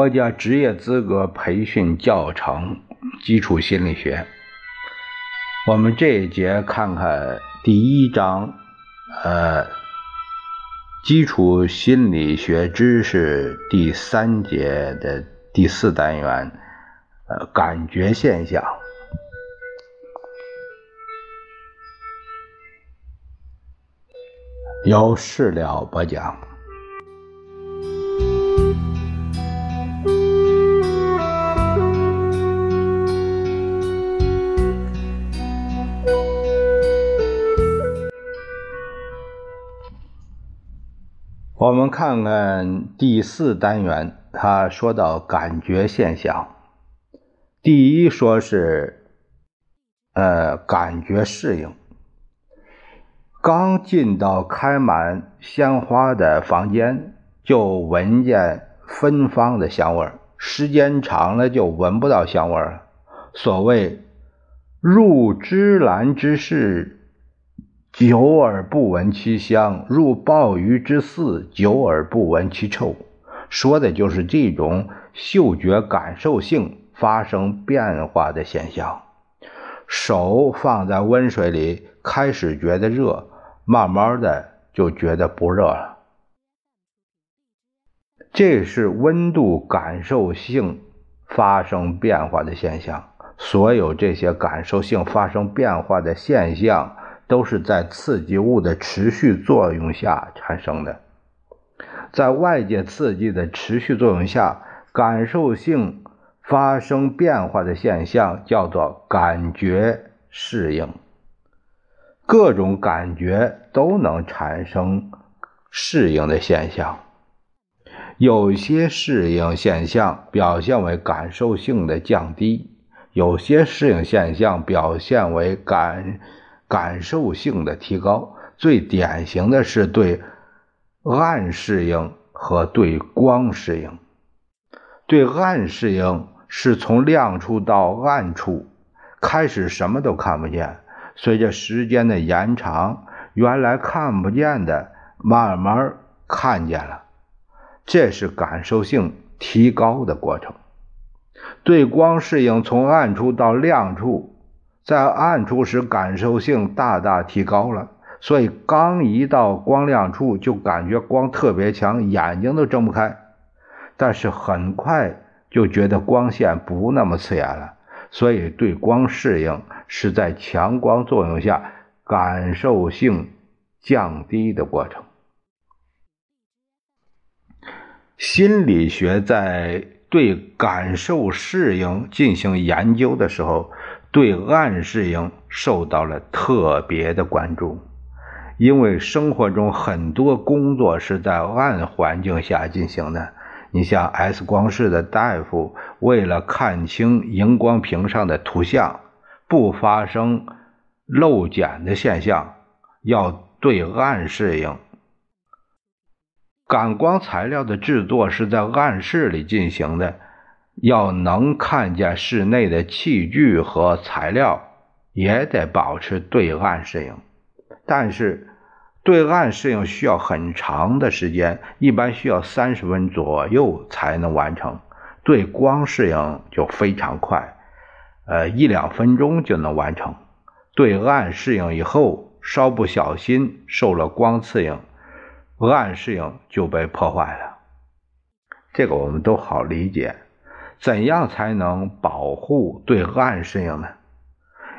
国家职业资格培训教程基础心理学。我们这一节看看第一章，呃，基础心理学知识第三节的第四单元，呃，感觉现象。由事了播讲。我们看看第四单元，他说到感觉现象。第一说是，呃，感觉适应。刚进到开满鲜花的房间，就闻见芬芳的香味儿，时间长了就闻不到香味儿了。所谓入芝兰之室。久而不闻其香，入鲍鱼之肆；久而不闻其臭，说的就是这种嗅觉感受性发生变化的现象。手放在温水里，开始觉得热，慢慢的就觉得不热了。这是温度感受性发生变化的现象。所有这些感受性发生变化的现象。都是在刺激物的持续作用下产生的，在外界刺激的持续作用下，感受性发生变化的现象叫做感觉适应。各种感觉都能产生适应的现象，有些适应现象表现为感受性的降低，有些适应现象表现为感。感受性的提高，最典型的是对暗适应和对光适应。对暗适应是从亮处到暗处，开始什么都看不见，随着时间的延长，原来看不见的慢慢看见了，这是感受性提高的过程。对光适应从暗处到亮处。在暗处时，感受性大大提高了，所以刚一到光亮处，就感觉光特别强，眼睛都睁不开。但是很快就觉得光线不那么刺眼了，所以对光适应是在强光作用下感受性降低的过程。心理学在对感受适应进行研究的时候。对暗适应受到了特别的关注，因为生活中很多工作是在暗环境下进行的。你像 X 光室的大夫，为了看清荧光屏上的图像，不发生漏检的现象，要对暗适应。感光材料的制作是在暗室里进行的。要能看见室内的器具和材料，也得保持对暗适应。但是，对暗适应需要很长的时间，一般需要三十分左右才能完成。对光适应就非常快，呃，一两分钟就能完成。对暗适应以后，稍不小心受了光刺影，暗适应就被破坏了。这个我们都好理解。怎样才能保护对暗适应呢？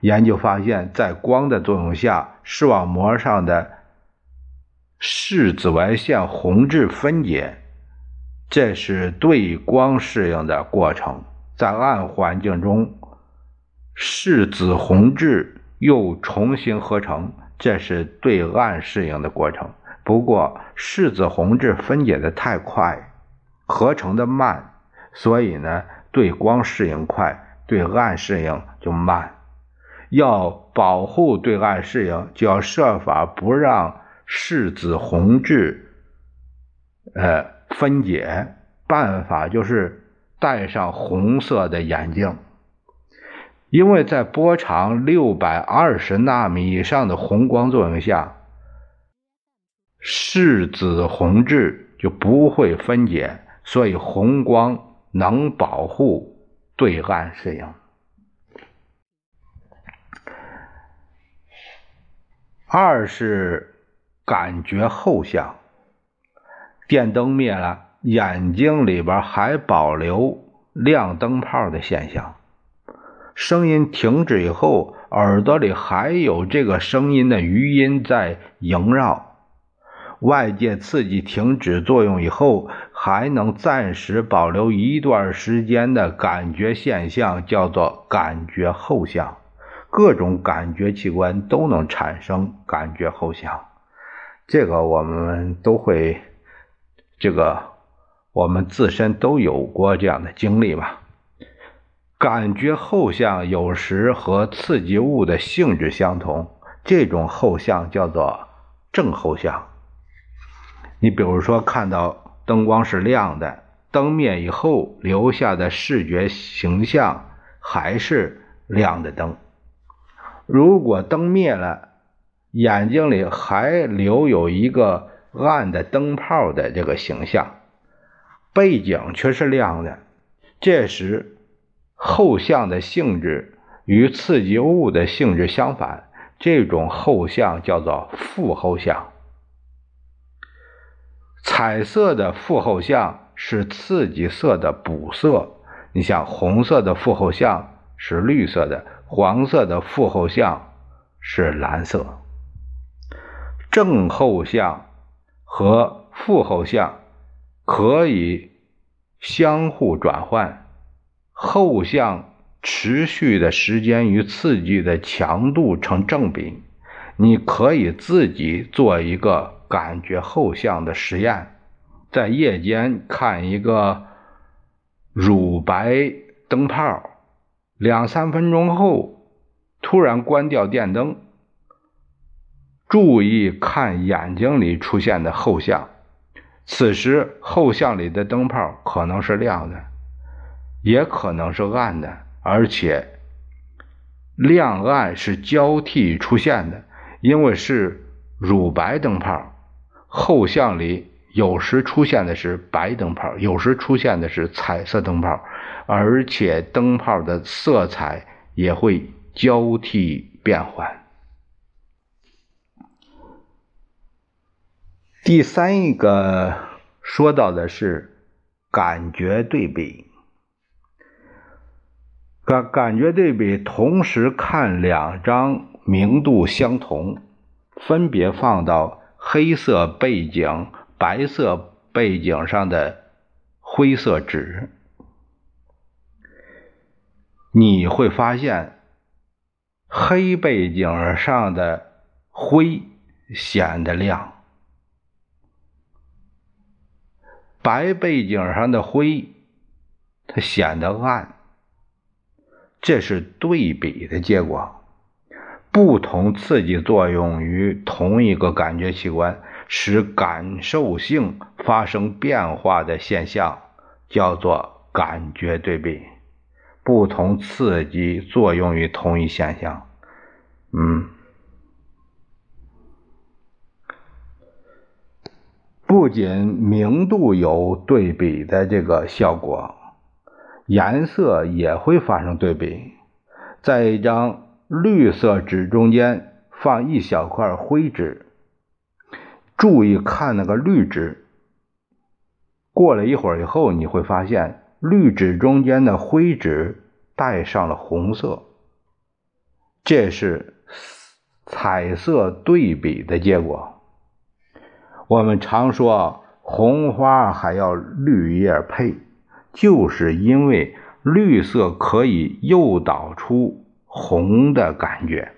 研究发现，在光的作用下，视网膜上的视紫外线红质分解，这是对光适应的过程。在暗环境中，视紫红质又重新合成，这是对暗适应的过程。不过，视紫红质分解的太快，合成的慢。所以呢，对光适应快，对暗适应就慢。要保护对暗适应，就要设法不让视紫红质呃分解。办法就是戴上红色的眼镜，因为在波长六百二十纳米以上的红光作用下，视紫红质就不会分解，所以红光。能保护对岸适应。二是感觉后向，电灯灭了，眼睛里边还保留亮灯泡的现象；声音停止以后，耳朵里还有这个声音的余音在萦绕。外界刺激停止作用以后，还能暂时保留一段时间的感觉现象，叫做感觉后相。各种感觉器官都能产生感觉后相，这个我们都会，这个我们自身都有过这样的经历吧。感觉后相有时和刺激物的性质相同，这种后相叫做正后相。你比如说，看到灯光是亮的，灯灭以后留下的视觉形象还是亮的灯。如果灯灭了，眼睛里还留有一个暗的灯泡的这个形象，背景却是亮的。这时后像的性质与刺激物的性质相反，这种后像叫做负后像。彩色的负后相是刺激色的补色，你像红色的负后相是绿色的。黄色的负后相是蓝色，正后相和负后相可以相互转换，后相持续的时间与刺激的强度成正比。你可以自己做一个感觉后相的实验，在夜间看一个乳白灯泡。两三分钟后，突然关掉电灯，注意看眼睛里出现的后像。此时后像里的灯泡可能是亮的，也可能是暗的，而且亮暗是交替出现的。因为是乳白灯泡，后像里有时出现的是白灯泡，有时出现的是彩色灯泡。而且灯泡的色彩也会交替变换。第三一个说到的是感觉对比，感感觉对比，同时看两张明度相同，分别放到黑色背景、白色背景上的灰色纸。你会发现，黑背景上的灰显得亮，白背景上的灰它显得暗。这是对比的结果。不同刺激作用于同一个感觉器官，使感受性发生变化的现象，叫做感觉对比。不同刺激作用于同一现象，嗯，不仅明度有对比的这个效果，颜色也会发生对比。在一张绿色纸中间放一小块灰纸，注意看那个绿纸。过了一会儿以后，你会发现。绿纸中间的灰纸带上了红色，这是彩色对比的结果。我们常说红花还要绿叶配，就是因为绿色可以诱导出红的感觉。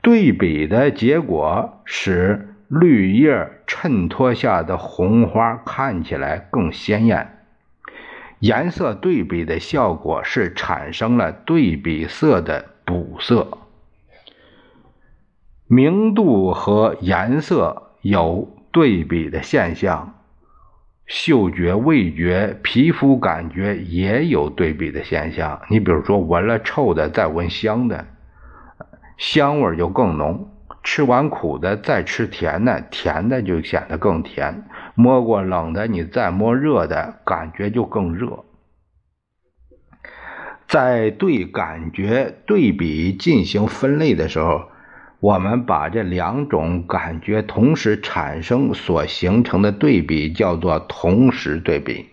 对比的结果使绿叶衬托下的红花看起来更鲜艳。颜色对比的效果是产生了对比色的补色，明度和颜色有对比的现象，嗅觉、味觉、皮肤感觉也有对比的现象。你比如说，闻了臭的再闻香的，香味就更浓；吃完苦的再吃甜的，甜的就显得更甜。摸过冷的，你再摸热的，感觉就更热。在对感觉对比进行分类的时候，我们把这两种感觉同时产生所形成的对比叫做同时对比。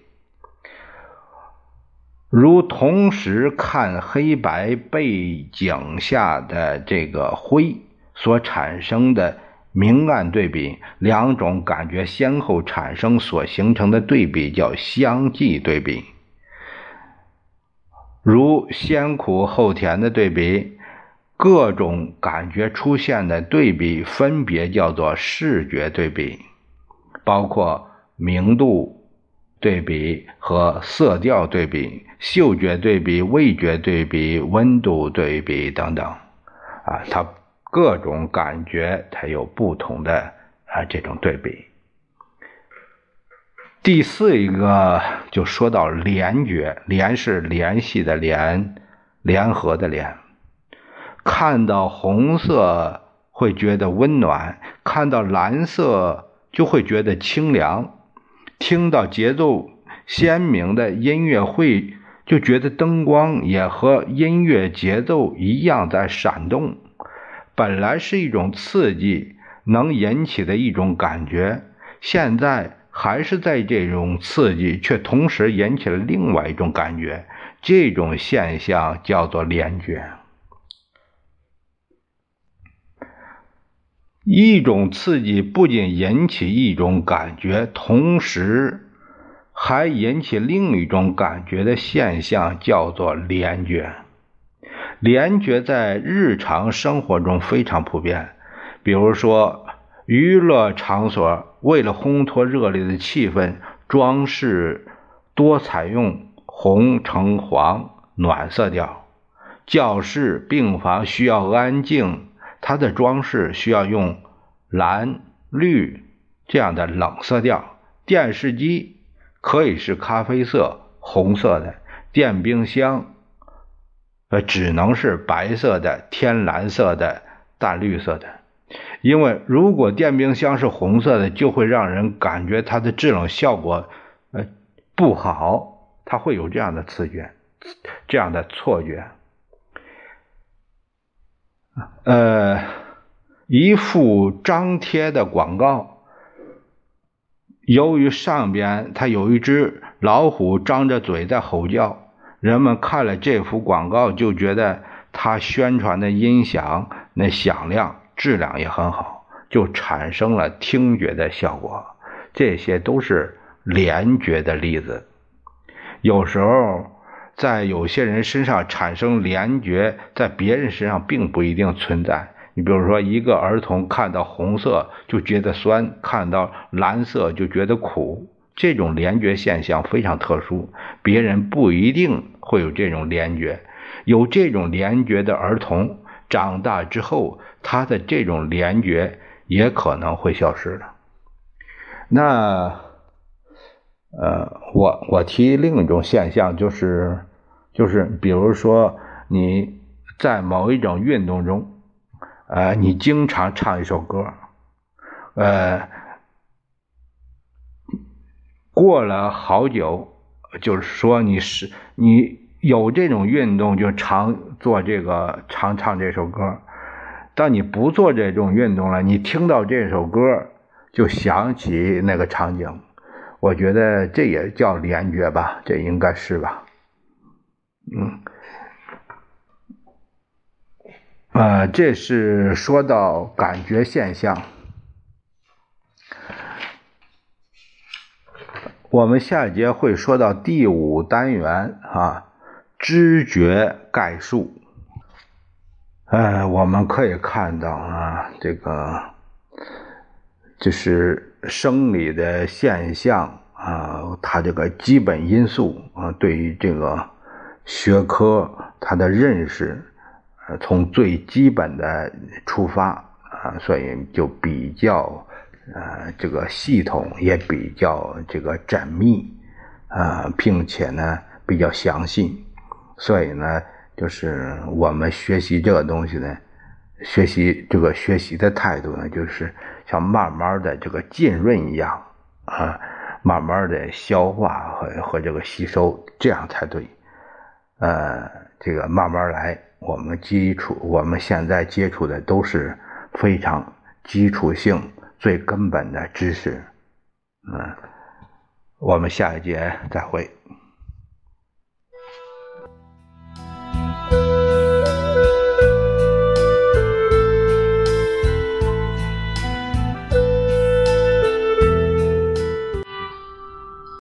如同时看黑白背景下的这个灰所产生的明暗对比，两种感觉先后产生所形成的对比叫相继对比。如先苦后甜的对比，各种感觉出现的对比分别叫做视觉对比，包括明度对比和色调对比、嗅觉对比、味觉对比、温度对比等等。啊，它各种感觉它有不同的啊这种对比。第四一个就说到联觉，联是联系的联，联合的联。看到红色会觉得温暖，看到蓝色就会觉得清凉。听到节奏鲜明的音乐会就觉得灯光也和音乐节奏一样在闪动。本来是一种刺激能引起的一种感觉，现在。还是在这种刺激，却同时引起了另外一种感觉，这种现象叫做联觉。一种刺激不仅引起一种感觉，同时还引起另一种感觉的现象叫做联觉。联觉在日常生活中非常普遍，比如说。娱乐场所为了烘托热烈的气氛，装饰多采用红、橙、黄暖色调；教室、病房需要安静，它的装饰需要用蓝、绿这样的冷色调；电视机可以是咖啡色、红色的；电冰箱呃只能是白色的、天蓝色的、淡绿色的。因为如果电冰箱是红色的，就会让人感觉它的制冷效果，呃，不好，它会有这样的刺觉，这样的错觉。呃，一幅张贴的广告，由于上边它有一只老虎张着嘴在吼叫，人们看了这幅广告就觉得它宣传的音响那响亮。质量也很好，就产生了听觉的效果。这些都是联觉的例子。有时候在有些人身上产生联觉，在别人身上并不一定存在。你比如说，一个儿童看到红色就觉得酸，看到蓝色就觉得苦，这种联觉现象非常特殊，别人不一定会有这种联觉。有这种联觉的儿童。长大之后，他的这种联觉也可能会消失了。那，呃，我我提另一种现象，就是就是，比如说你在某一种运动中，呃，你经常唱一首歌，呃，过了好久，就是说你是你。有这种运动就常做这个常唱这首歌，当你不做这种运动了，你听到这首歌就想起那个场景，我觉得这也叫联觉吧，这应该是吧？嗯，啊，这是说到感觉现象，我们下一节会说到第五单元啊。知觉概述，呃，我们可以看到啊，这个就是生理的现象啊，它这个基本因素啊，对于这个学科它的认识，呃，从最基本的出发啊，所以就比较呃这个系统也比较这个缜密啊，并且呢比较详细。所以呢，就是我们学习这个东西呢，学习这个学习的态度呢，就是像慢慢的这个浸润一样啊，慢慢的消化和和这个吸收，这样才对。呃，这个慢慢来，我们基础我们现在接触的都是非常基础性、最根本的知识。嗯，我们下一节再会。